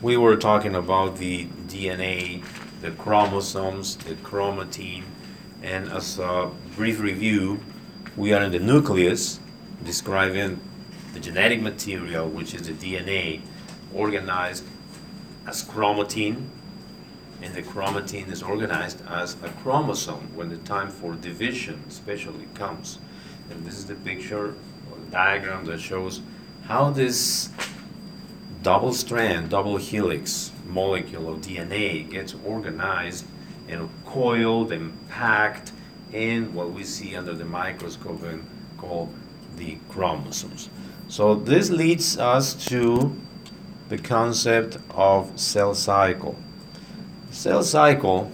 we were talking about the DNA, the chromosomes, the chromatin, and as a brief review, we are in the nucleus describing the genetic material, which is the DNA, organized as chromatin, and the chromatin is organized as a chromosome when the time for division especially comes. And this is the picture or diagram that shows how this double strand, double helix molecule of DNA gets organized and coiled and packed in what we see under the microscope and called the chromosomes. So this leads us to the concept of cell cycle. Cell cycle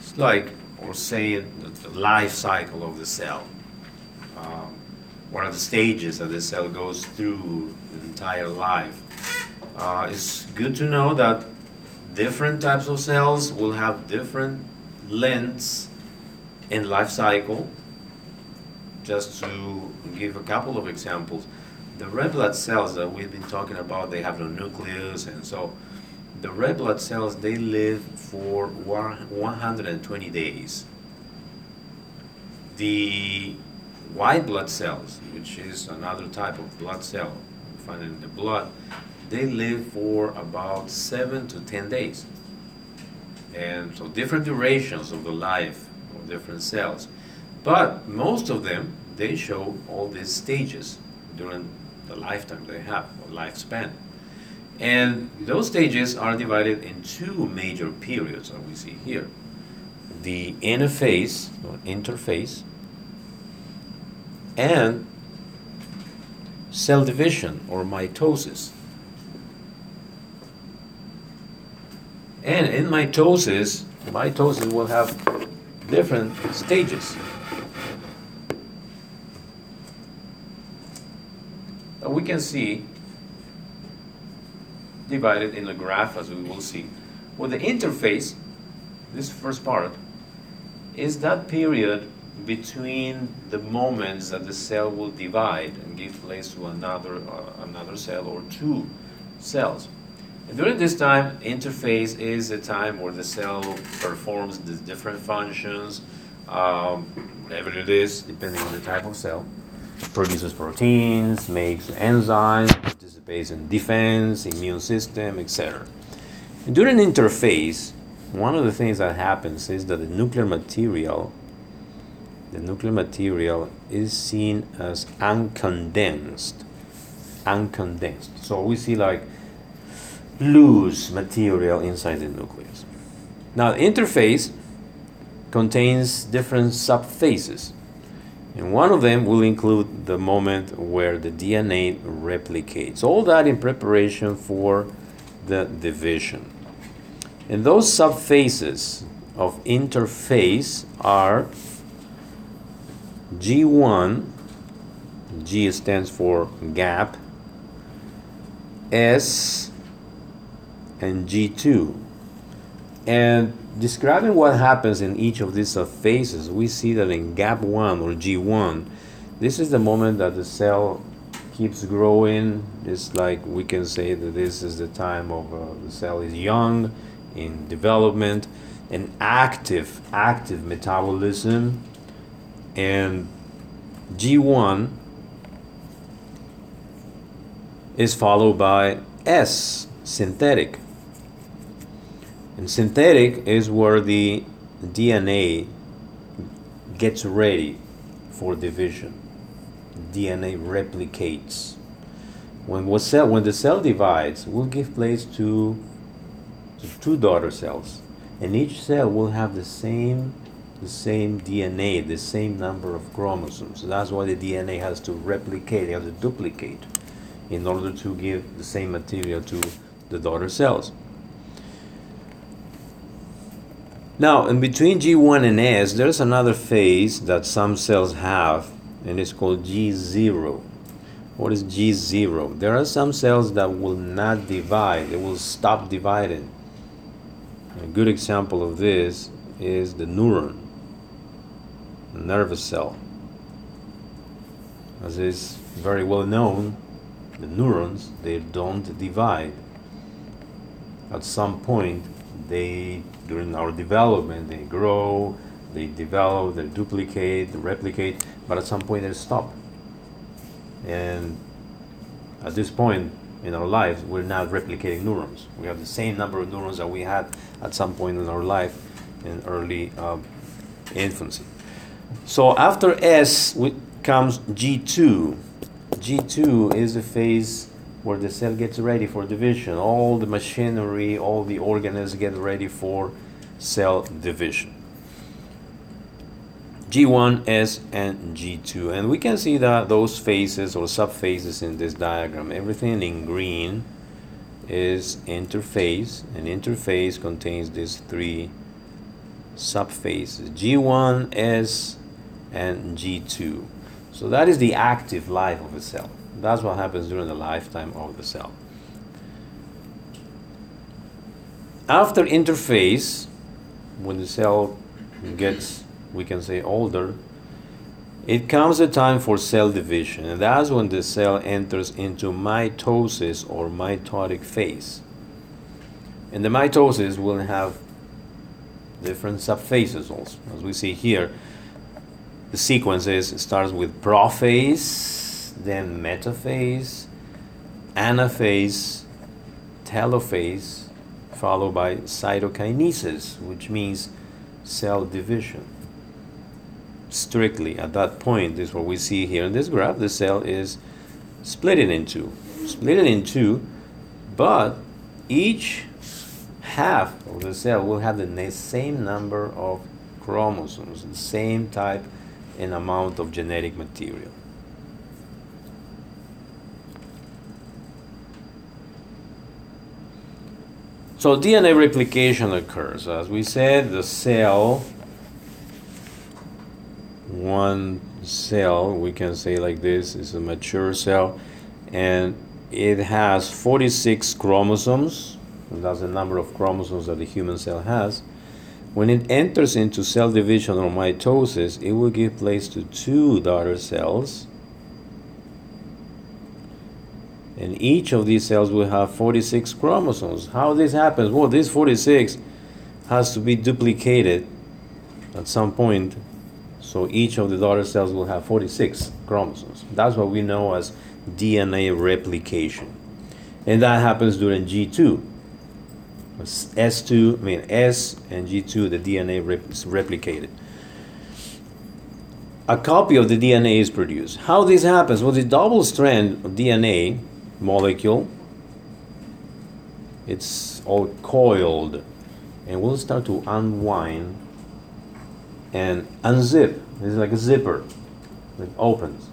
is like, or say, the life cycle of the cell. Um, one of the stages that the cell goes through the entire life. Uh, it's good to know that different types of cells will have different lengths in life cycle. Just to give a couple of examples, the red blood cells that we've been talking about, they have no nucleus, and so the red blood cells they live for 120 days. The white blood cells, which is another type of blood cell found in the blood, they live for about seven to ten days. And so different durations of the life of different cells. But most of them, they show all these stages during the lifetime they have, or lifespan. And those stages are divided in two major periods that we see here. The interphase, or interphase, and cell division or mitosis. And in mitosis, mitosis will have different stages. We can see divided in a graph as we will see. Well, the interphase, this first part, is that period between the moments that the cell will divide and give place to another, uh, another cell or two cells. During this time, interphase is a time where the cell performs the different functions, um, whatever it is, depending on the type of cell. Produces proteins, makes enzymes, participates in defense, immune system, etc. During interphase, one of the things that happens is that the nuclear material the nuclear material is seen as uncondensed. Uncondensed. So we see like loose material inside the nucleus. Now, the interphase contains different subphases. And one of them will include the moment where the DNA replicates. All that in preparation for the division. And those subphases of interphase are G1, G stands for gap, S, and G2. And describing what happens in each of these phases, we see that in gap 1 or G1, this is the moment that the cell keeps growing. It's like we can say that this is the time of uh, the cell is young, in development, and active, active metabolism and G1 is followed by S, synthetic. And synthetic is where the DNA gets ready for division. DNA replicates. When, cell, when the cell divides, will give place to, to two daughter cells. And each cell will have the same the same DNA, the same number of chromosomes. That's why the DNA has to replicate, it has to duplicate in order to give the same material to the daughter cells. Now, in between G1 and S, there's another phase that some cells have, and it's called G0. What is G0? There are some cells that will not divide, they will stop dividing. A good example of this is the neuron the nervous cell. As is very well known, the neurons they don't divide. at some point, they, during our development, they grow, they develop, they duplicate, they replicate, but at some point they stop. And at this point in our lives, we're not replicating neurons. We have the same number of neurons that we had at some point in our life in early uh, infancy. So after S comes G2. G2 is the phase where the cell gets ready for division. All the machinery, all the organs get ready for cell division. G1, S, and G2. And we can see that those phases or subphases in this diagram, everything in green is interphase. and interphase contains these three subphases, G1, S, and G2. So that is the active life of a cell. That's what happens during the lifetime of the cell. After interphase, when the cell gets, we can say, older, it comes a time for cell division, and that's when the cell enters into mitosis or mitotic phase. And the mitosis will have different subphases also. As we see here, the sequence is starts with prophase, then metaphase, anaphase, telophase, followed by cytokinesis, which means cell division. Strictly at that point is what we see here in this graph. The cell is splitting in two, splitting in two, but each half of the cell will have the same number of chromosomes, the same type and amount of genetic material. So DNA replication occurs. As we said, the cell, one cell, we can say like this, is a mature cell, and it has 46 chromosomes that's the number of chromosomes that the human cell has. When it enters into cell division or mitosis, it will give place to two daughter cells. And each of these cells will have 46 chromosomes. How this happens? Well, this 46 has to be duplicated at some point. So each of the daughter cells will have 46 chromosomes. That's what we know as DNA replication. And that happens during G2. S2, I mean S and G2, the DNA rep is replicated. A copy of the DNA is produced. How this happens? Well, the double strand of DNA molecule, it's all coiled and will start to unwind and unzip. It's like a zipper. It opens.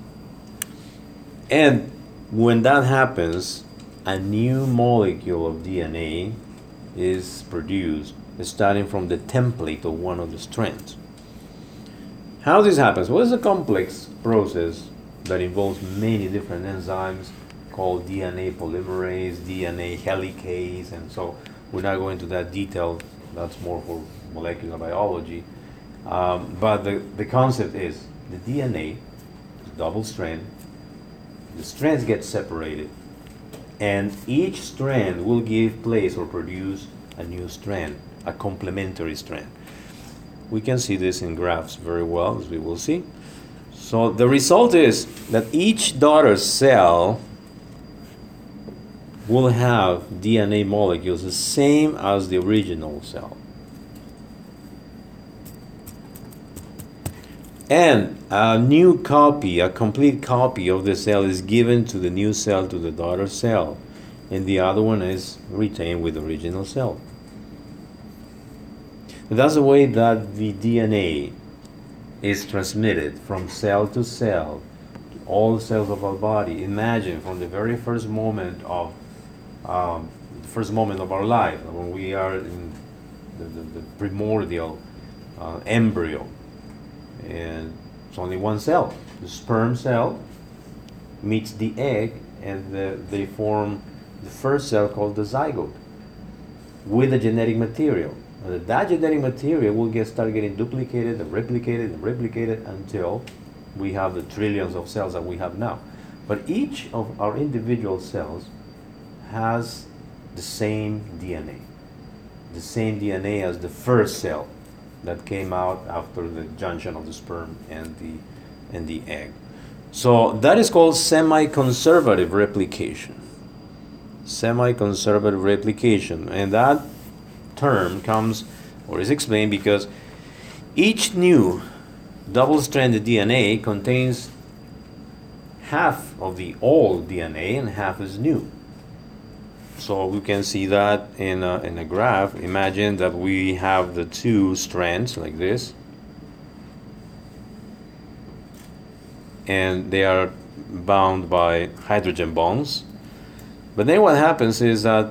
And when that happens, a new molecule of DNA is produced starting from the template of one of the strands. How this happens? Well, it's a complex process that involves many different enzymes called DNA polymerase, DNA helicase, and so we're not going into that detail. That's more for molecular biology. Um, but the, the concept is the DNA, double strand, the strands get separated and each strand will give place or produce a new strand, a complementary strand. We can see this in graphs very well, as we will see. So the result is that each daughter cell will have DNA molecules the same as the original cell. And a new copy, a complete copy of the cell is given to the new cell, to the daughter cell, and the other one is retained with the original cell. And that's the way that the DNA is transmitted from cell to cell, to all cells of our body. Imagine from the very first moment of um, the first moment of our life, when we are in the, the, the primordial uh, embryo, and it's only one cell. The sperm cell meets the egg, and the, they form the first cell called the zygote with the genetic material. And that genetic material will get start getting duplicated and replicated and replicated until we have the trillions of cells that we have now. But each of our individual cells has the same DNA. The same DNA as the first cell that came out after the junction of the sperm and the, and the egg. So that is called semi-conservative replication. Semi-conservative replication, and that term comes or is explained because each new double-stranded DNA contains half of the old DNA and half is new. So we can see that in a, in a graph. Imagine that we have the two strands like this. And they are bound by hydrogen bonds. But then what happens is that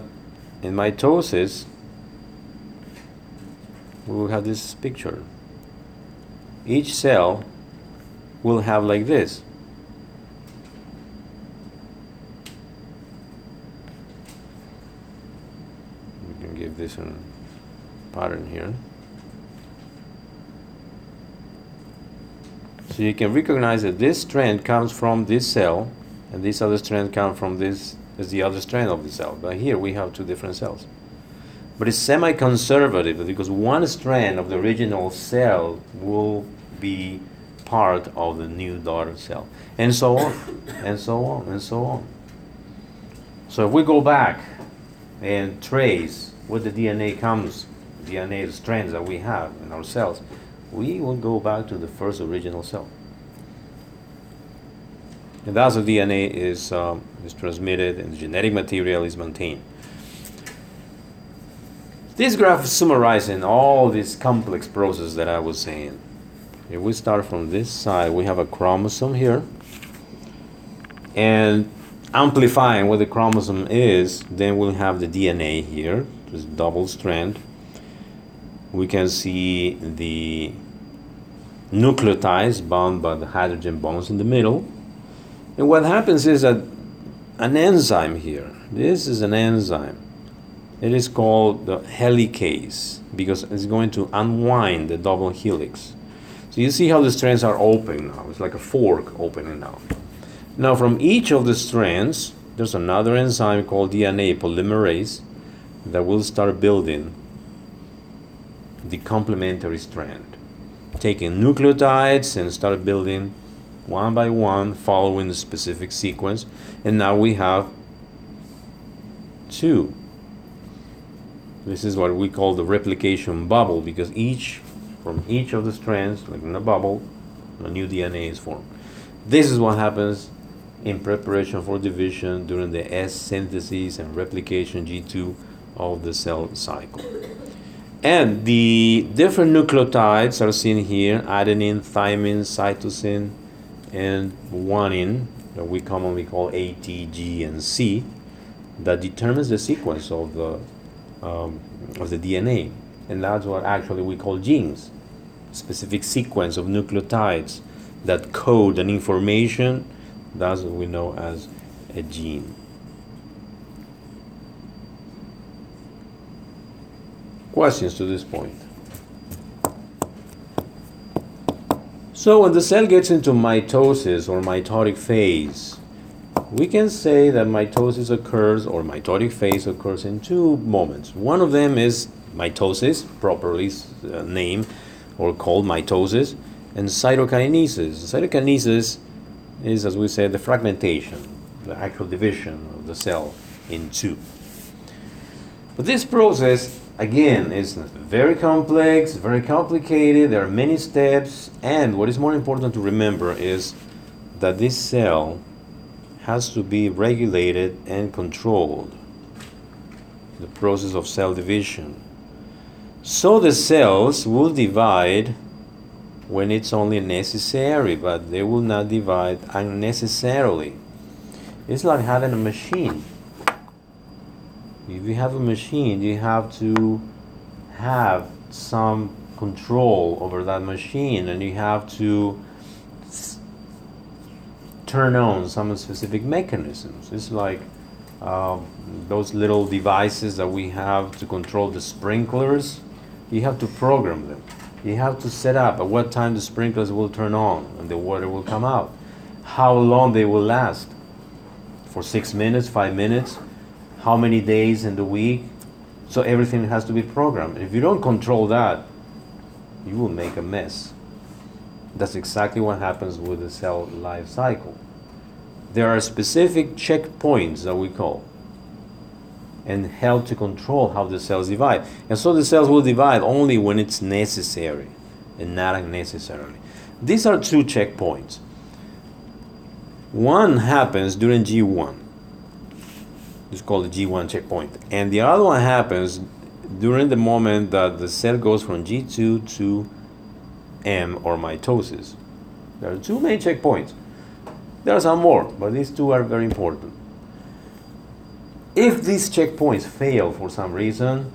in mitosis, we will have this picture. Each cell will have like this. We can give this pattern here. So you can recognize that this strand comes from this cell, and this other strand comes from this is the other strand of the cell. But here we have two different cells. But it's semi-conservative because one strand of the original cell will be part of the new daughter cell, and so on, and so on, and so on. So if we go back and trace what the DNA comes, DNA strands that we have in our cells, we will go back to the first original cell. And thus the DNA is, um, is transmitted and the genetic material is maintained. This graph is summarizing all this complex process that I was saying. If we start from this side, we have a chromosome here. And amplifying what the chromosome is, then we'll have the DNA here, this double strand. We can see the nucleotides bound by the hydrogen bonds in the middle. And what happens is that an enzyme here, this is an enzyme. It is called the helicase because it's going to unwind the double helix. So you see how the strands are open now. It's like a fork opening now. Now from each of the strands, there's another enzyme called DNA polymerase that will start building the complementary strand. Taking nucleotides and start building one by one following the specific sequence. And now we have two. This is what we call the replication bubble because each from each of the strands, like in a bubble, a new DNA is formed. This is what happens in preparation for division during the S synthesis and replication G2 of the cell cycle. And the different nucleotides are seen here adenine, thymine, cytosine, and guanine, that we commonly call A, T, G, and C, that determines the sequence of the, um, of the DNA and that's what actually we call genes specific sequence of nucleotides that code an information that's what we know as a gene questions to this point so when the cell gets into mitosis or mitotic phase we can say that mitosis occurs or mitotic phase occurs in two moments one of them is mitosis, properly uh, named or called mitosis, and cytokinesis. Cytokinesis is, as we said, the fragmentation, the actual division of the cell in two. But this process, again, it's very complex, very complicated. There are many steps, and what is more important to remember is that this cell has to be regulated and controlled. The process of cell division. So the cells will divide when it's only necessary, but they will not divide unnecessarily. It's like having a machine. If you have a machine, you have to have some control over that machine and you have to turn on some specific mechanisms. It's like uh, those little devices that we have to control the sprinklers you have to program them. You have to set up at what time the sprinklers will turn on and the water will come out. How long they will last. For six minutes, five minutes. How many days in the week. So everything has to be programmed. If you don't control that, you will make a mess. That's exactly what happens with the cell life cycle. There are specific checkpoints that we call and help to control how the cells divide. And so the cells will divide only when it's necessary and not unnecessarily. These are two checkpoints. One happens during G1. It's called the G1 checkpoint. And the other one happens during the moment that the cell goes from G2 to M or mitosis. There are two main checkpoints. There are some more, but these two are very important. If these checkpoints fail for some reason,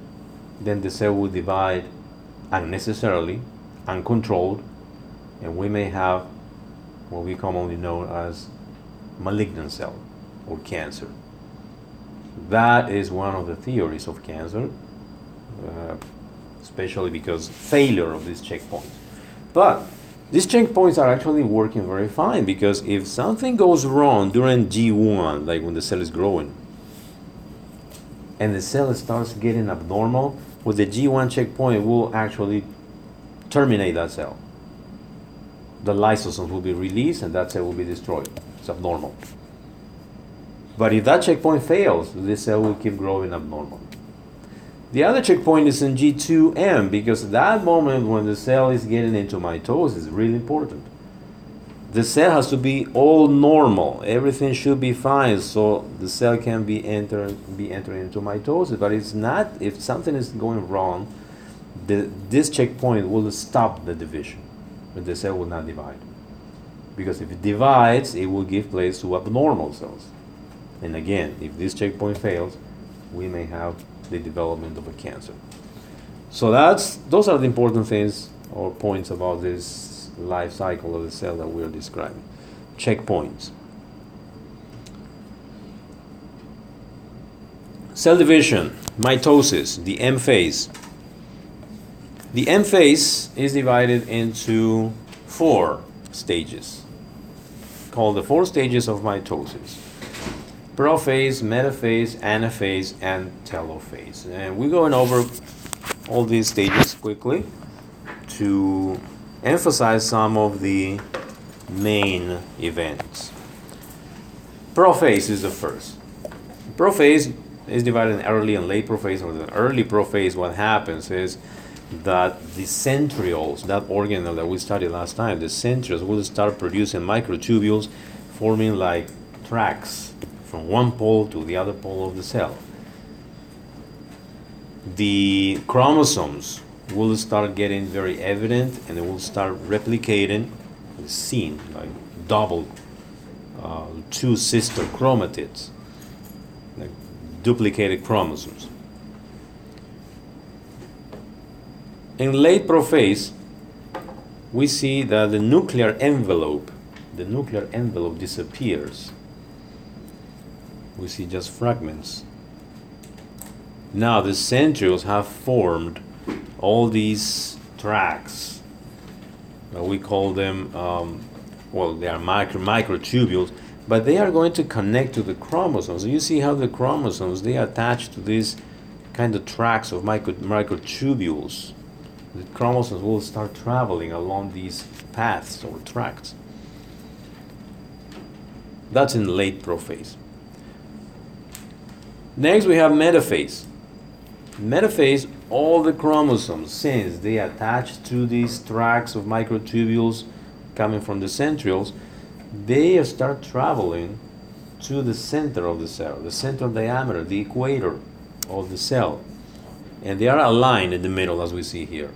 then the cell will divide unnecessarily, uncontrolled, and we may have what we commonly know as malignant cell or cancer. That is one of the theories of cancer, uh, especially because failure of these checkpoints. But these checkpoints are actually working very fine because if something goes wrong during G1, like when the cell is growing, and the cell starts getting abnormal, with the G1 checkpoint will actually terminate that cell. The lysosomes will be released and that cell will be destroyed. It's abnormal. But if that checkpoint fails, this cell will keep growing abnormal. The other checkpoint is in G2M because that moment when the cell is getting into mitosis is really important. The cell has to be all normal. Everything should be fine so the cell can be enter be entering into mitosis. But it's not if something is going wrong, the, this checkpoint will stop the division. But the cell will not divide. Because if it divides, it will give place to abnormal cells. And again, if this checkpoint fails, we may have the development of a cancer. So that's those are the important things or points about this life cycle of the cell that we're describing. Checkpoints. Cell division, mitosis, the M phase. The M phase is divided into four stages, called the four stages of mitosis prophase, metaphase, anaphase, and telophase. And we're going over all these stages quickly to emphasize some of the main events. Prophase is the first. Prophase is divided in early and late prophase. Or the early prophase, what happens is that the centrioles, that organelle that we studied last time, the centrioles will start producing microtubules forming like tracks from one pole to the other pole of the cell. The chromosomes will start getting very evident and they will start replicating, seen like double, uh, two sister chromatids, like duplicated chromosomes. In late prophase, we see that the nuclear envelope, the nuclear envelope disappears we see just fragments. Now the centrioles have formed all these tracks. We call them, um, well, they are micro microtubules, but they are going to connect to the chromosomes. You see how the chromosomes they attach to these kind of tracks of micro microtubules. The chromosomes will start traveling along these paths or tracks. That's in late prophase. Next, we have metaphase. Metaphase, all the chromosomes, since they attach to these tracks of microtubules coming from the centrioles, they start traveling to the center of the cell, the central diameter, the equator of the cell. And they are aligned in the middle, as we see here.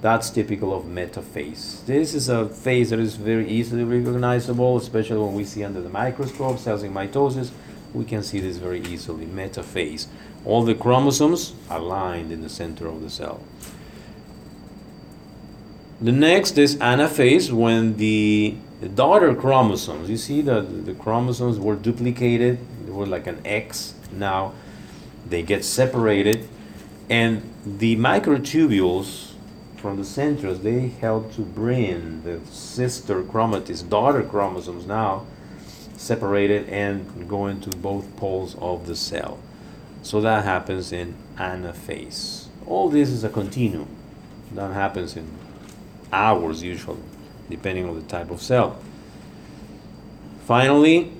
That's typical of metaphase. This is a phase that is very easily recognizable, especially when we see under the microscope cells in mitosis we can see this very easily. Metaphase. All the chromosomes aligned in the center of the cell. The next is anaphase when the, daughter chromosomes, you see that the chromosomes were duplicated, they were like an X. Now they get separated, and the microtubules from the centers they help to bring the sister chromatids, daughter chromosomes now separated and going to both poles of the cell. So that happens in anaphase. All this is a continuum. That happens in hours usually, depending on the type of cell. Finally,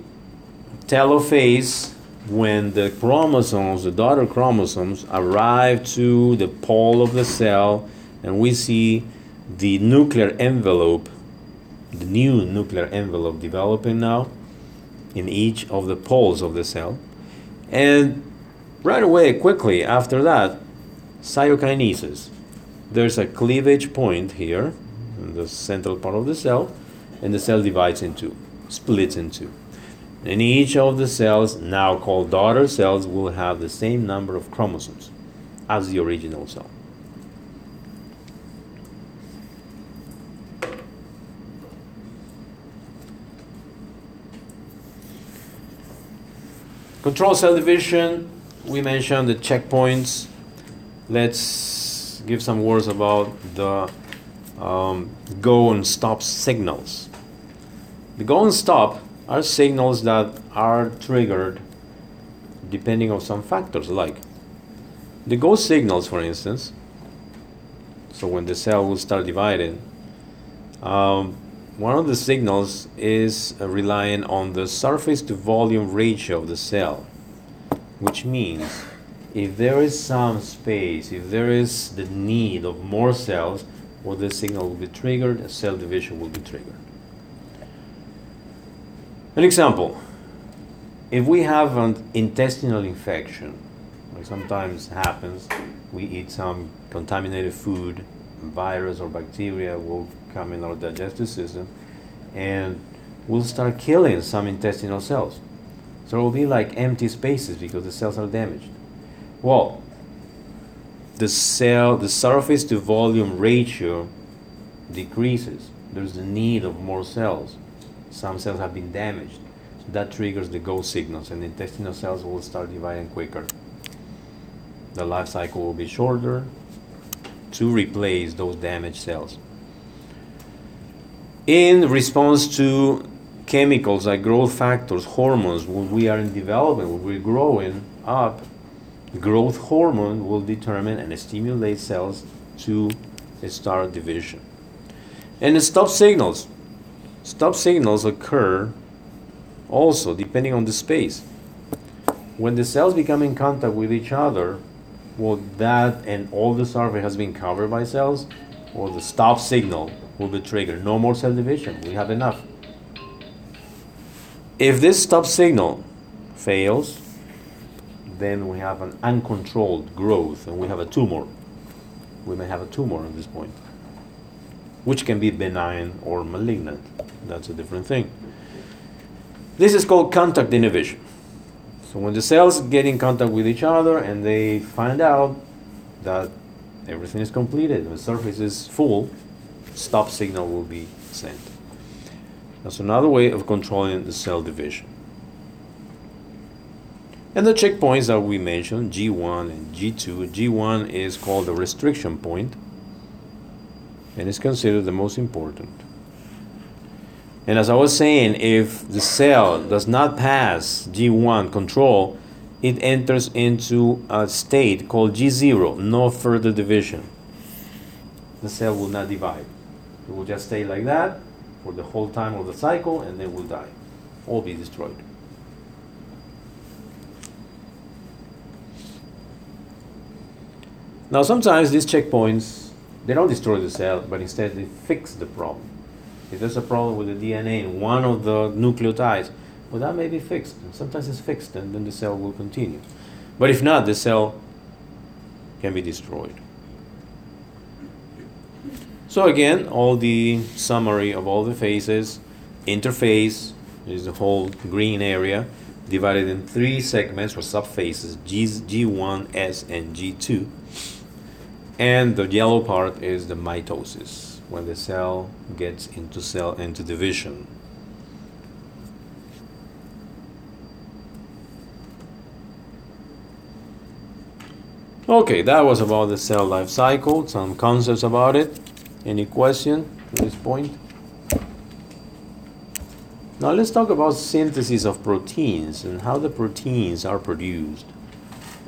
telophase, when the chromosomes, the daughter chromosomes, arrive to the pole of the cell, and we see the nuclear envelope, the new nuclear envelope developing now in each of the poles of the cell. And right away, quickly after that, cytokinesis. There's a cleavage point here in the central part of the cell, and the cell divides into, splits in two. And each of the cells, now called daughter cells, will have the same number of chromosomes as the original cell. Control cell division, we mentioned the checkpoints. Let's give some words about the um, go and stop signals. The go and stop are signals that are triggered depending on some factors like the go signals, for instance. So when the cell will start dividing, um, one of the signals is uh, relying on the surface to volume ratio of the cell, which means if there is some space, if there is the need of more cells, well, the signal will be triggered, a cell division will be triggered. An example, if we have an intestinal infection, like sometimes happens, we eat some contaminated food, virus or bacteria will come in our digestive system and we'll start killing some intestinal cells. So it will be like empty spaces because the cells are damaged. Well, the cell, the surface to volume ratio decreases. There's the need of more cells. Some cells have been damaged. So that triggers the go signals, and intestinal cells will start dividing quicker. The life cycle will be shorter to replace those damaged cells in response to chemicals like growth factors, hormones, when we are in development, when we're growing up, growth hormone will determine and stimulate cells to start division. And the stop signals. Stop signals occur also depending on the space. When the cells become in contact with each other, well, that and all the surface has been covered by cells, or the stop signal will be triggered. No more cell division. We have enough. If this stop signal fails, then we have an uncontrolled growth and we have a tumor. We may have a tumor at this point, which can be benign or malignant. That's a different thing. This is called contact inhibition. So when the cells get in contact with each other and they find out that everything is completed, the surface is full, stop signal will be sent. That's another way of controlling the cell division. And the checkpoints that we mentioned, G1 and G2, G1 is called the restriction point and is considered the most important. And as I was saying, if the cell does not pass G1 control, it enters into a state called G0, no further division. The cell will not divide. It will just stay like that for the whole time of the cycle and then will die, all be destroyed. Now sometimes these checkpoints, they don't destroy the cell, but instead they fix the problem. If there's a problem with the DNA in one of the nucleotides, well that may be fixed. And sometimes it's fixed and then the cell will continue. But if not, the cell can be destroyed. So again, all the summary of all the phases, interphase is the whole green area, divided in three segments or subphases, G, G1, S, and G2. And the yellow part is the mitosis, when the cell gets into cell into division. Okay, that was about the cell life cycle, some concepts about it. Any question at this point? Now let's talk about synthesis of proteins and how the proteins are produced.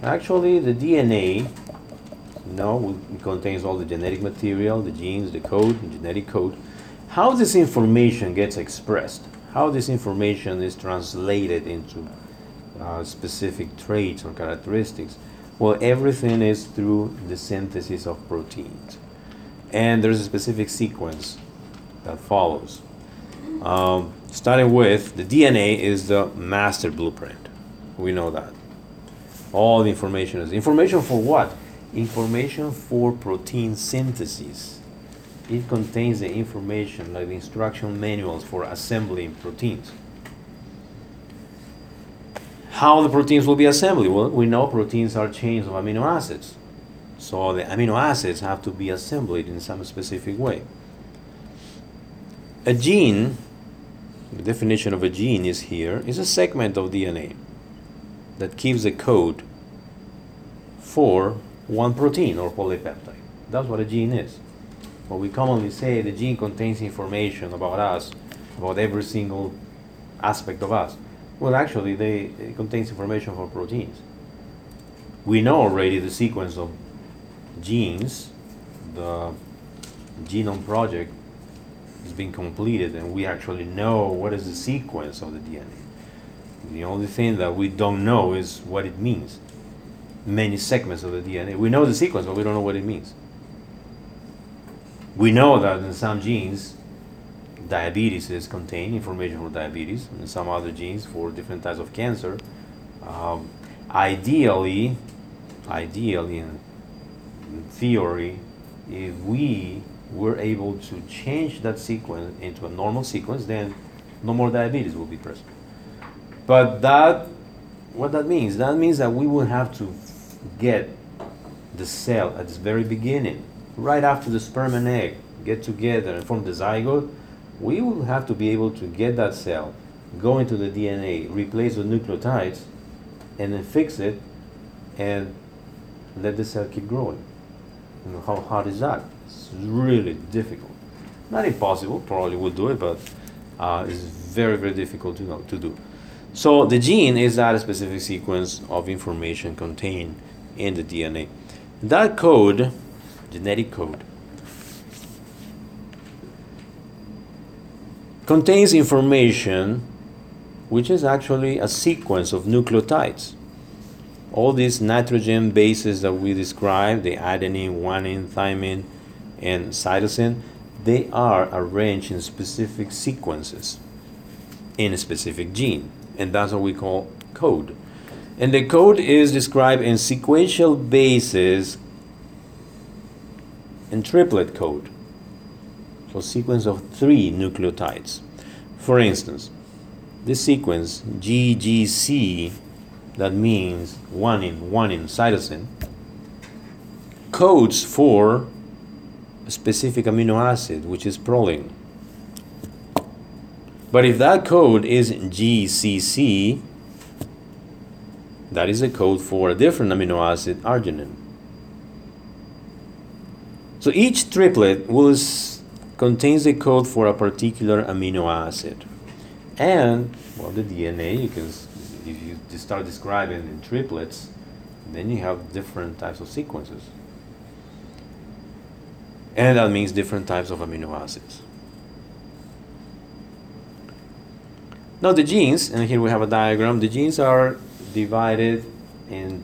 Actually, the DNA, no, it contains all the genetic material, the genes, the code, the genetic code. How this information gets expressed, how this information is translated into uh, specific traits or characteristics, well, everything is through the synthesis of proteins. And there's a specific sequence that follows. Um, starting with the DNA is the master blueprint. We know that. All the information is information for what? Information for protein synthesis. It contains the information like the instruction manuals for assembling proteins. How the proteins will be assembled? Well, we know proteins are chains of amino acids. So the amino acids have to be assembled in some specific way. A gene, the definition of a gene is here, is a segment of DNA that gives a code for one protein or polypeptide. That's what a gene is. What we commonly say the gene contains information about us, about every single aspect of us. Well, actually, they, it contains information for proteins. We know already the sequence of genes. The genome project has been completed, and we actually know what is the sequence of the DNA. The only thing that we don't know is what it means. Many segments of the DNA. We know the sequence, but we don't know what it means. We know that in some genes, diabetes is contained, information for diabetes, and some other genes for different types of cancer. Um, ideally, ideally, in theory, if we were able to change that sequence into a normal sequence, then no more diabetes will be present. But that, what that means? That means that we would have to get the cell at its very beginning, right after the sperm and egg get together and form the zygote. We will have to be able to get that cell, go into the DNA, replace the nucleotides, and then fix it, and let the cell keep growing. You know, how hard is that? It's really difficult. Not impossible, probably will do it, but uh, it's very, very difficult to, know, to do. So the gene is that specific sequence of information contained in the DNA. That code, genetic code, contains information which is actually a sequence of nucleotides. All these nitrogen bases that we described, the adenine, guanine, thymine, and cytosine, they are arranged in specific sequences in a specific gene and that's what we call code. And the code is described in sequential basis and triplet code. So sequence of three nucleotides. For instance, this sequence GGC that means one in one in cytosine codes for a specific amino acid which is proline. But if that code is GCC, that is a code for a different amino acid, arginine. So each triplet will contains a code for a particular amino acid. And, well, the DNA, you can, if you start describing in triplets, then you have different types of sequences. And that means different types of amino acids. Now the genes, and here we have a diagram, the genes are divided in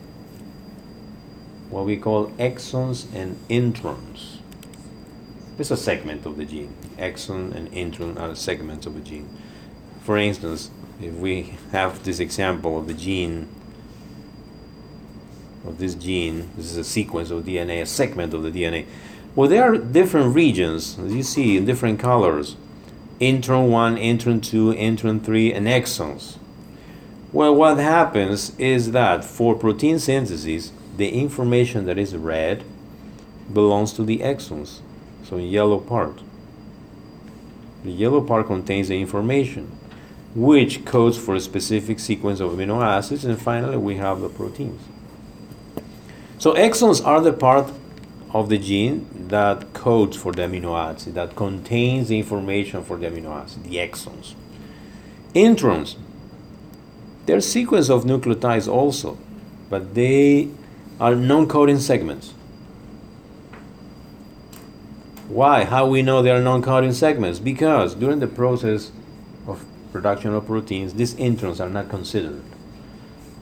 what we call exons and introns. It's a segment of the gene. Exon and intron are segments of a gene. For instance, if we have this example of the gene, of this gene, this is a sequence of DNA, a segment of the DNA. Well, there are different regions, as you see, in different colors intron 1, intron 2, intron 3, and exons. Well, what happens is that for protein synthesis, the information that is red belongs to the exons, so yellow part. The yellow part contains the information, which codes for a specific sequence of amino acids, and finally we have the proteins. So exons are the part of the gene that codes for the amino acid, that contains the information for the amino acid, the exons. Introns, they're sequence of nucleotides also, but they are non-coding segments. Why? How we know they are non-coding segments? Because during the process production of proteins, these introns are not considered.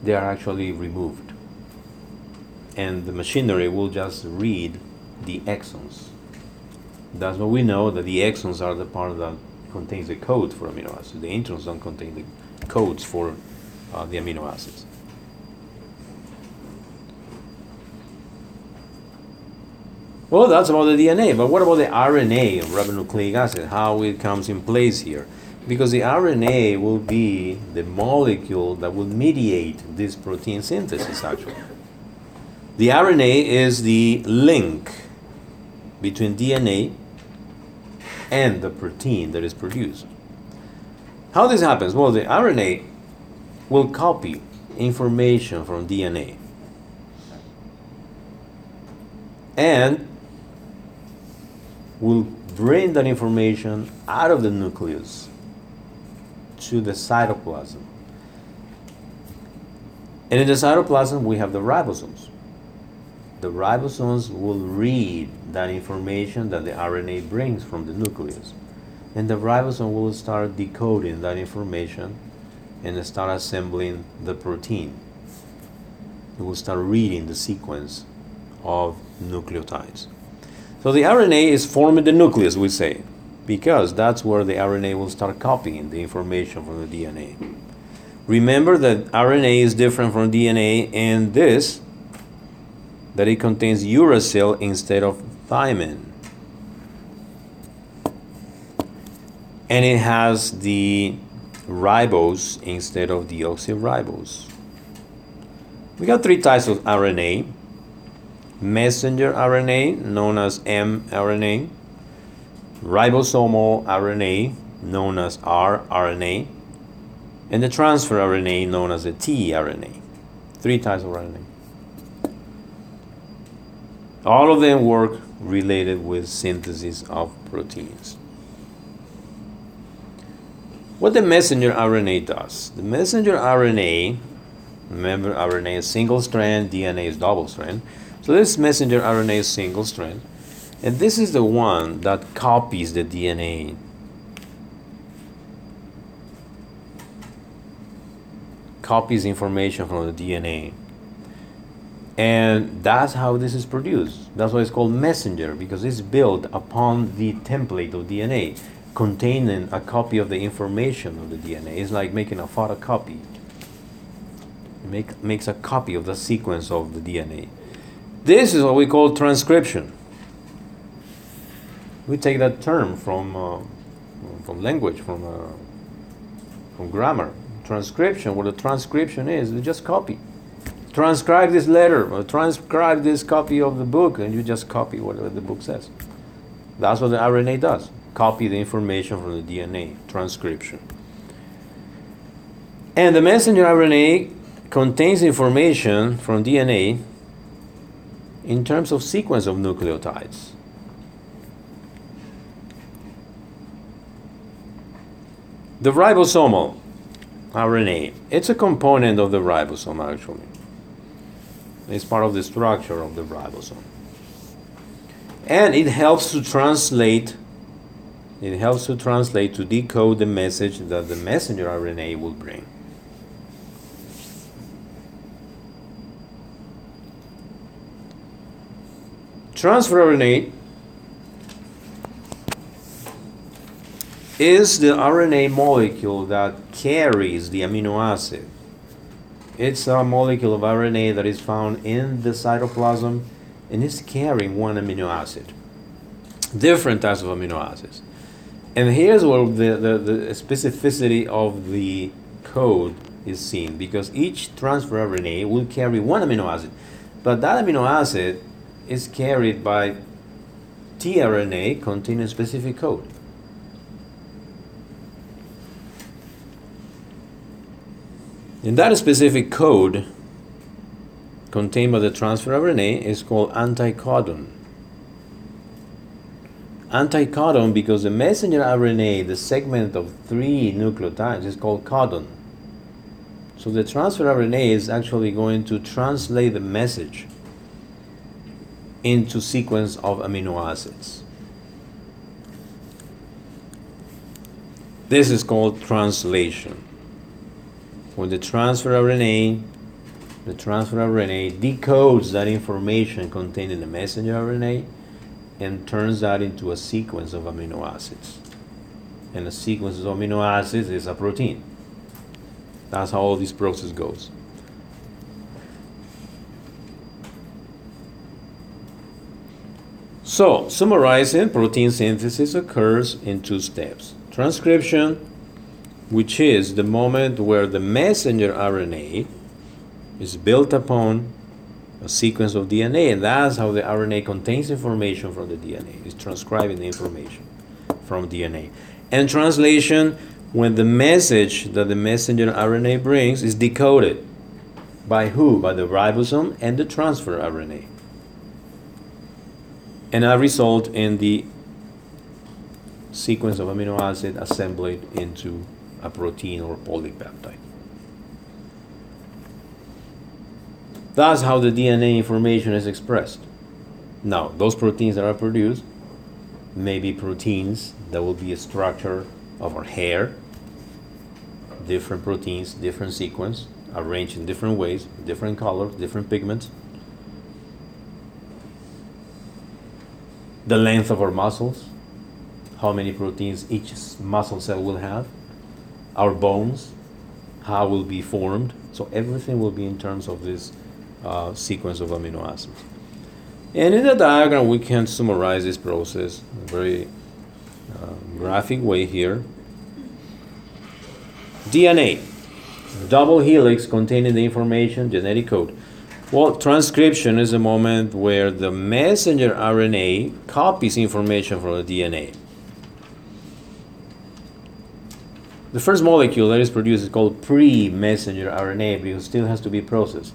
They are actually removed. And the machinery will just read the exons. That's what we know that the exons are the part that contains the code for amino acids. The introns don't contain the codes for uh, the amino acids. Well, that's about the DNA, but what about the RNA of ribonucleic acid? How it comes in place here? Because the RNA will be the molecule that will mediate this protein synthesis, actually. The RNA is the link between DNA and the protein that is produced. How this happens? Well, the RNA will copy information from DNA. And will bring that information out of the nucleus to the cytoplasm. And in the cytoplasm, we have the ribosomes. The ribosomes will read that information that the RNA brings from the nucleus. And the ribosome will start decoding that information and start assembling the protein. It will start reading the sequence of nucleotides. So the RNA is forming the nucleus, we say, because that's where the RNA will start copying the information from the DNA. Remember that RNA is different from DNA in this, that it contains uracil instead of thymine. And it has the ribose instead of deoxyribose. We got three types of RNA messenger RNA, known as mRNA, ribosomal RNA, known as rRNA, and the transfer RNA, known as the tRNA. Three types of RNA. All of them work related with synthesis of proteins. What the messenger RNA does? The messenger RNA, remember RNA is single strand, DNA is double strand so this messenger RNA is single strand, and this is the one that copies the DNA. Copies information from the DNA. And that's how this is produced. That's why it's called messenger, because it's built upon the template of DNA, containing a copy of the information of the DNA. It's like making a photocopy. Make, makes a copy of the sequence of the DNA. This is what we call transcription. We take that term from, uh, from language, from, uh, from grammar. Transcription, what a transcription is, you just copy. Transcribe this letter, or transcribe this copy of the book, and you just copy whatever the book says. That's what the RNA does copy the information from the DNA, transcription. And the messenger RNA contains information from DNA in terms of sequence of nucleotides. The ribosomal RNA, it's a component of the ribosome actually. It's part of the structure of the ribosome. And it helps to translate it helps to translate to decode the message that the messenger RNA will bring. Transfer RNA is the RNA molecule that carries the amino acid. It's a molecule of RNA that is found in the cytoplasm and is carrying one amino acid. Different types of amino acids. And here's where the, the, the specificity of the code is seen because each transfer RNA will carry one amino acid. But that amino acid is carried by tRNA containing a specific code. And that specific code contained by the transfer RNA is called anticodon. Anticodon because the messenger RNA, the segment of three nucleotides, is called codon. So the transfer RNA is actually going to translate the message into sequence of amino acids. This is called translation. When the transfer RNA, the transfer RNA decodes that information contained in the messenger RNA and turns that into a sequence of amino acids. And a sequence of amino acids is a protein. That's how all this process goes. So, summarizing, protein synthesis occurs in two steps transcription, which is the moment where the messenger RNA is built upon a sequence of DNA, and that's how the RNA contains information from the DNA. It's transcribing the information from DNA. And translation, when the message that the messenger RNA brings is decoded by who? By the ribosome and the transfer RNA. And that result in the sequence of amino acid assembled into a protein or polypeptide. That's how the DNA information is expressed. Now, those proteins that are produced may be proteins that will be a structure of our hair, different proteins, different sequence, arranged in different ways, different colors, different pigments. The length of our muscles, how many proteins each muscle cell will have, our bones, how will be formed. So everything will be in terms of this uh, sequence of amino acids. And in the diagram, we can summarize this process in a very uh, graphic way here. DNA, double helix containing the information, genetic code. Well, transcription is a moment where the messenger RNA copies information from the DNA. The first molecule that is produced is called pre-messenger RNA because it still has to be processed.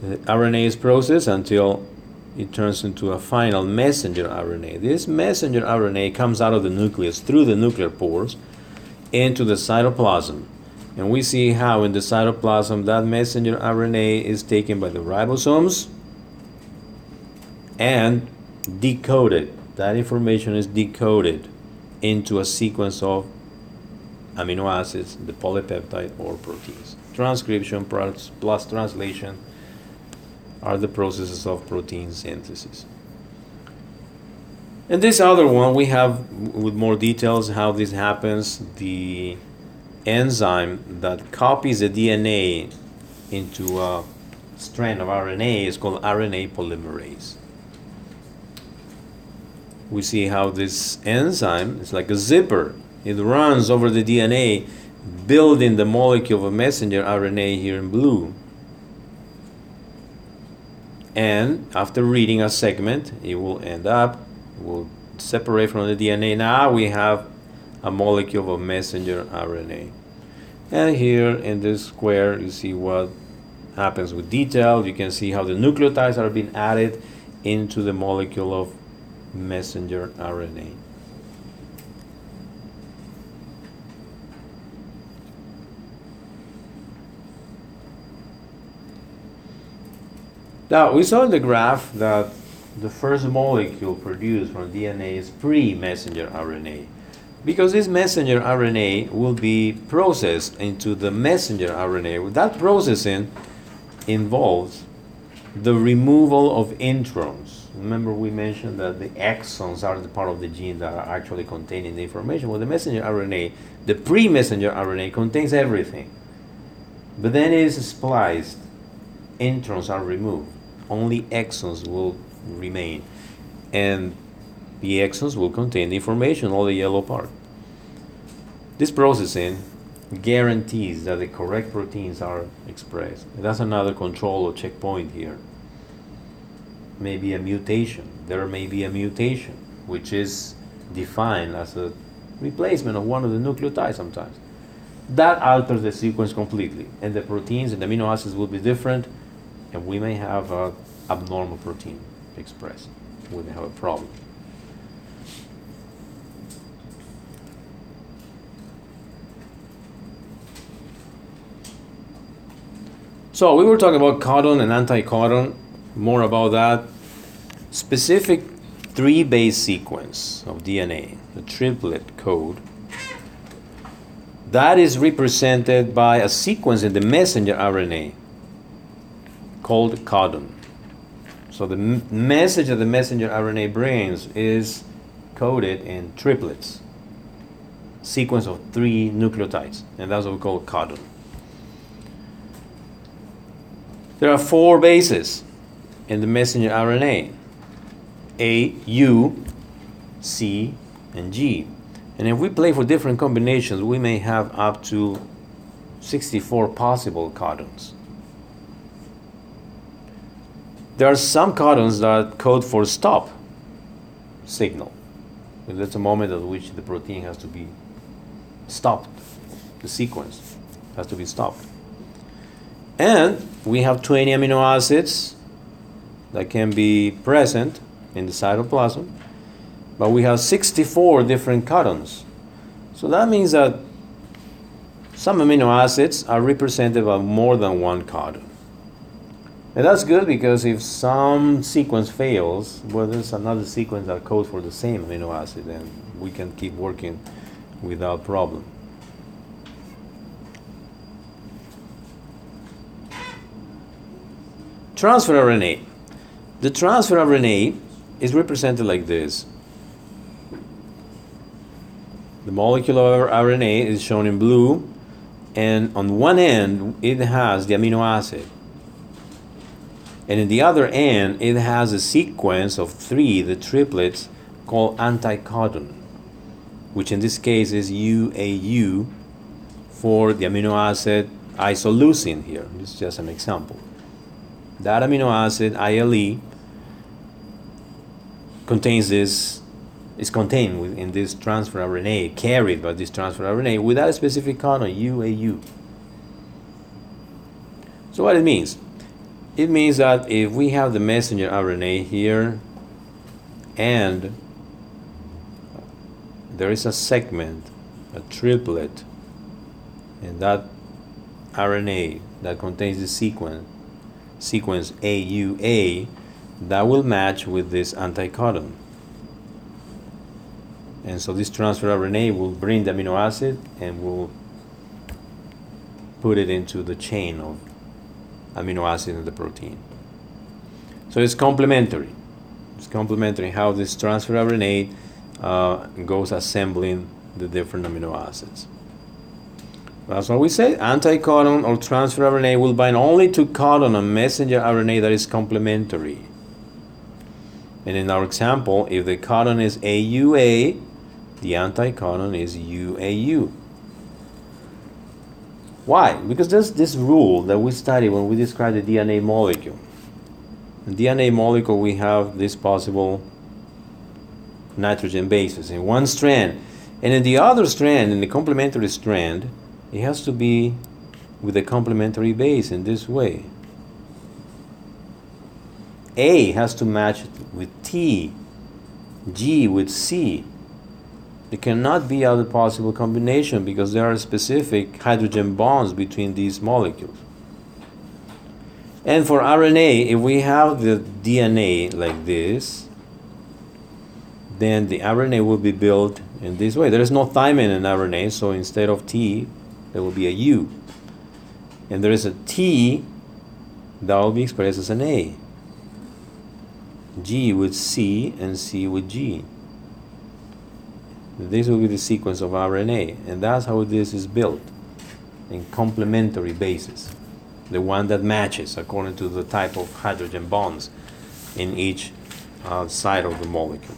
The RNA is processed until it turns into a final messenger RNA. This messenger RNA comes out of the nucleus through the nuclear pores into the cytoplasm. And we see how in the cytoplasm that messenger RNA is taken by the ribosomes and decoded. That information is decoded into a sequence of amino acids, the polypeptide or proteins. Transcription plus, translation are the processes of protein synthesis. And this other one, we have with more details how this happens. The enzyme that copies the DNA into a strand of RNA is called RNA polymerase. We see how this enzyme is like a zipper it runs over the DNA, building the molecule of a messenger RNA here in blue. And after reading a segment, it will end up, will separate from the DNA. Now we have a molecule of a messenger RNA. And here in this square, you see what happens with detail. You can see how the nucleotides are being added into the molecule of messenger RNA. Now, we saw in the graph that the first molecule produced from DNA is pre-messenger RNA because this messenger RNA will be processed into the messenger RNA. That processing involves the removal of introns. Remember we mentioned that the exons are the part of the gene that are actually containing the information. Well, the messenger RNA, the pre-messenger RNA contains everything. But then it is spliced, introns are removed only exons will remain. And the exons will contain the information, all the yellow part. This processing guarantees that the correct proteins are expressed. And that's another control or checkpoint here. Maybe a mutation. There may be a mutation, which is defined as a replacement of one of the nucleotides sometimes. That alters the sequence completely, and the proteins and the amino acids will be different and we may have a abnormal protein expressed. We may have a problem. So we were talking about codon and anti-codon, more about that. Specific three base sequence of DNA, the triplet code, that is represented by a sequence in the messenger RNA called codon. So the message that the messenger RNA brings is coded in triplets, sequence of three nucleotides, and that's what we call codon. There are four bases in the messenger RNA A, U, C, and G. And if we play for different combinations, we may have up to 64 possible codons. There are some codons that code for stop signal. That's a moment at which the protein has to be stopped. The sequence has to be stopped. And we have 20 amino acids that can be present in the cytoplasm, but we have 64 different codons. So that means that some amino acids are represented by more than one codon. And that's good because if some sequence fails, well, there's another sequence that codes for the same amino acid, and we can keep working without problem. Transfer RNA. The transfer RNA is represented like this. The molecule molecular RNA is shown in blue, and on one end it has the amino acid. And in the other end, it has a sequence of three, the triplets, called anticodon, which in this case is UAU for the amino acid isoleucine here. This is just an example. That amino acid, ILE, contains this, is contained within this transfer RNA, carried by this transfer RNA without a specific codon, UAU. So what it means? It means that if we have the messenger RNA here and there is a segment, a triplet, in that RNA that contains the sequence, sequence AUA, that will match with this anticodon. And so this transfer RNA will bring the amino acid and will put it into the chain of amino acid in the protein. So it's complementary. It's complementary how this transfer RNA uh, goes assembling the different amino acids. That's what we say. Anticodon or transfer RNA will bind only to codon and messenger RNA that is complementary. And in our example, if the codon is AUA, the anticodon is UAU. Why? Because there's this rule that we study when we describe the DNA molecule. In DNA molecule, we have this possible nitrogen bases in one strand. And in the other strand, in the complementary strand, it has to be with a complementary base in this way. A has to match with T, G with C, there cannot be other possible combination because there are specific hydrogen bonds between these molecules. And for RNA, if we have the DNA like this, then the RNA will be built in this way. There is no thymine in RNA, so instead of T, there will be a U. And there is a T that will be expressed as an A. G with C and C with G. This will be the sequence of RNA, and that's how this is built in complementary bases, the one that matches according to the type of hydrogen bonds in each uh, side of the molecule.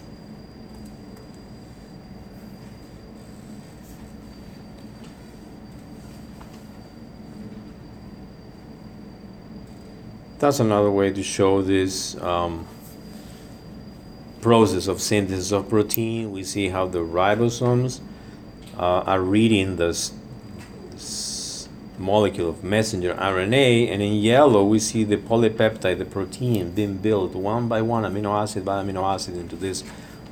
That's another way to show this um, process of synthesis of protein. We see how the ribosomes uh, are reading this, molecule of messenger RNA, and in yellow we see the polypeptide, the protein, being built one by one, amino acid by amino acid, into this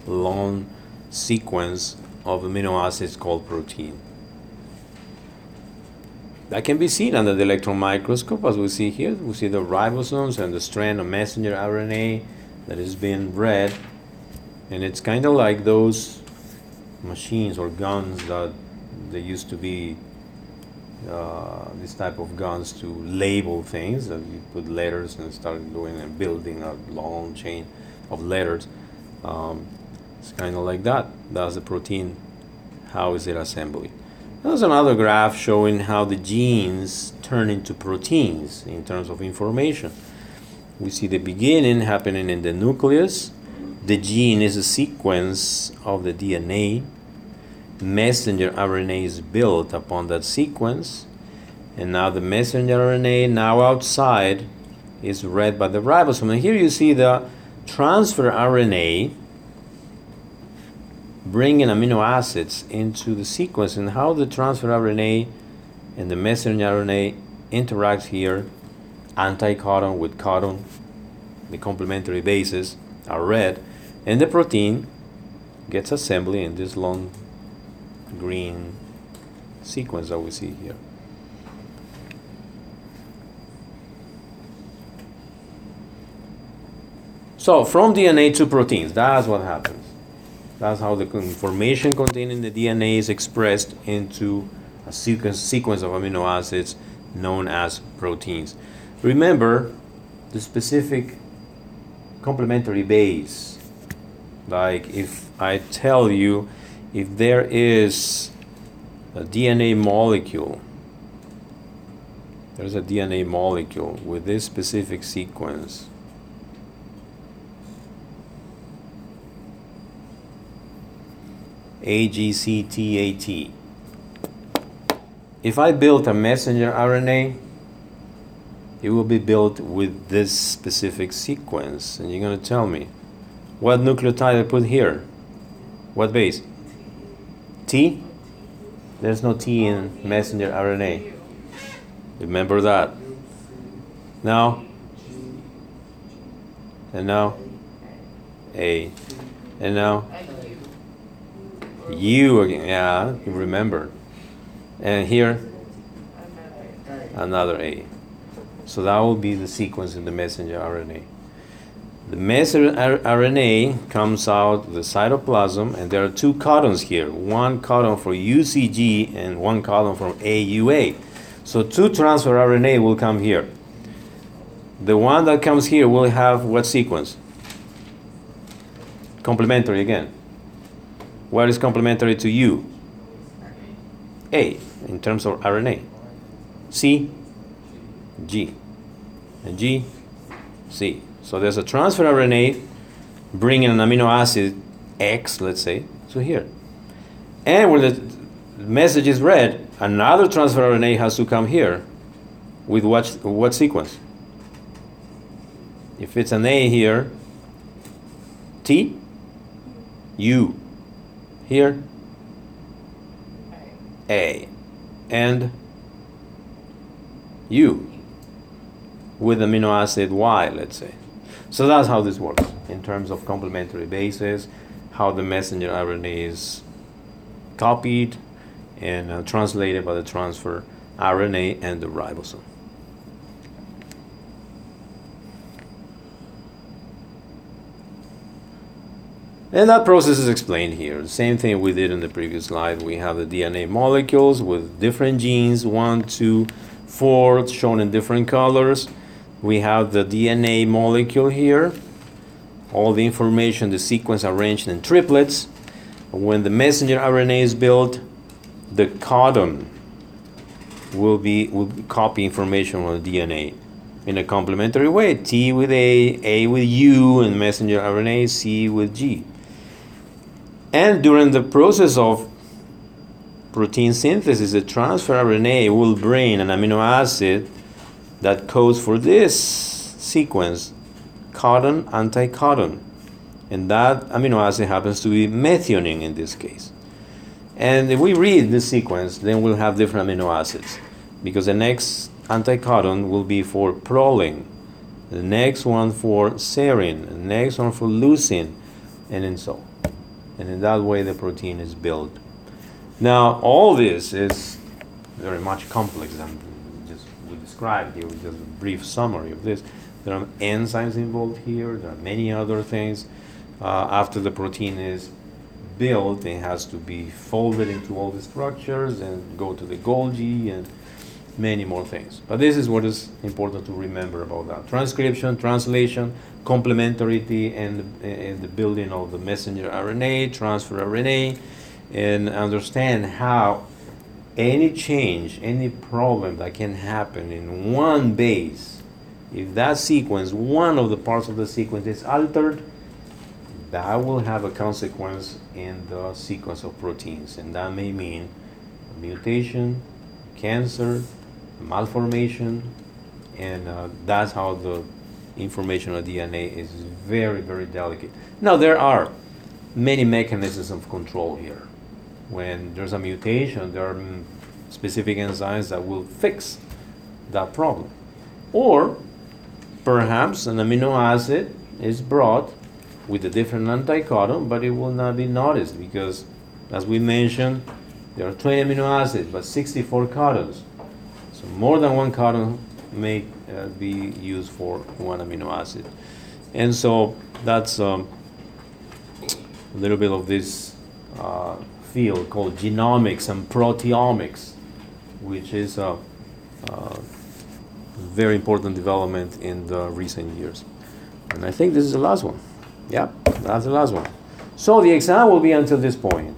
long sequence of amino acids called protein. that can be seen under the electron microscope as we see here. We see the ribosomes and the strand of messenger RNA that is being read. And it's kind of like those machines or guns that they used to be uh, this type of guns to label things that you put letters and start doing and building a long chain of letters. Um, it's kind of like that. That's the protein. How is it assembly? There's another graph showing how the genes turn into proteins in terms of information. We see the beginning happening in the nucleus. The gene is a sequence of the DNA. Messenger RNA is built upon that sequence. And now the messenger RNA, now outside, is read by the ribosome. And here you see the transfer RNA bringing amino acids into the sequence and how the transfer RNA and the messenger RNA interact here, anti-codon with codon, the complementary bases are read, and the protein gets assembly in this long green sequence that we see here. So from DNA to proteins, that's what happens. That's how the information contained in the DNA is expressed into a sequence, sequence of amino acids known as proteins. Remember the specific complementary base. Like if I tell you if there is a DNA molecule, there's a DNA molecule with this specific sequence AGCTAT. If I built a messenger RNA, it will be built with this specific sequence. And you're going to tell me what nucleotide I put here? What base? T? There's no T in messenger RNA. Remember that. Now? And now? A. And now? You again, yeah, you remember. And here, another A. So that will be the sequence in the messenger RNA. The messenger RNA comes out the cytoplasm, and there are two codons here one codon for UCG and one codon for AUA. So two transfer RNA will come here. The one that comes here will have what sequence? Complementary again. What is complementary to U? A in terms of RNA. C, G, and G, C. So there's a transfer RNA bringing an amino acid X, let's say, to here. And when the message is read, another transfer RNA has to come here with what, what sequence? If it's an A here, T, U here A and U with amino acid Y, let's say. So that's how this works in terms of complementary bases, how the messenger RNA is copied and uh, translated by the transfer RNA and the ribosome. And that process is explained here. The same thing we did in the previous slide. We have the DNA molecules with different genes, one, two, four, shown in different colors. We have the DNA molecule here. All the information, the sequence arranged in triplets. When the messenger RNA is built, the codon will be will copy information from the DNA in a complementary way. T with A, A with U, and messenger RNA, C with G. And during the process of protein synthesis, the transfer RNA will bring an amino acid that codes for this sequence, codon anti-codon. And that amino acid happens to be methionine in this case. And if we read this sequence, then we'll have different amino acids because the next anti-codon will be for proline, the next one for serine, the next one for leucine, and then so on. and in that way the protein is built. Now, all this is very much complex we described here, with just a brief summary of this. There are enzymes involved here, there are many other things. Uh, after the protein is built, it has to be folded into all the structures and go to the Golgi and many more things. But this is what is important to remember about that. Transcription, translation, complementarity, and, and the building of the messenger RNA, transfer RNA, and understand how any change, any problem that can happen in one base, if that sequence, one of the parts of the sequence is altered, that will have a consequence in the sequence of proteins. And that may mean mutation, cancer, malformation, and uh, that's how the information of DNA is very, very delicate. Now, there are many mechanisms of control here. When there's a mutation, there are mm, specific enzymes that will fix that problem. Or perhaps an amino acid is brought with a different anticodon, but it will not be noticed because, as we mentioned, there are 20 amino acids, but 64 codons. So more than one codon may uh, be used for one amino acid. And so that's um, a little bit of this uh, field called genomics and proteomics, which is a, a very important development in the recent years. And I think this is the last one. Yep, that's the last one. So the exam will be until this point.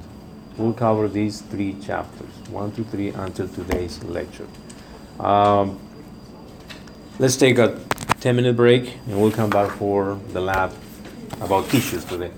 We'll cover these three chapters, one, two, three, until today's lecture. Um, let's take a 10 minute break and we'll come back for the lab about tissues today.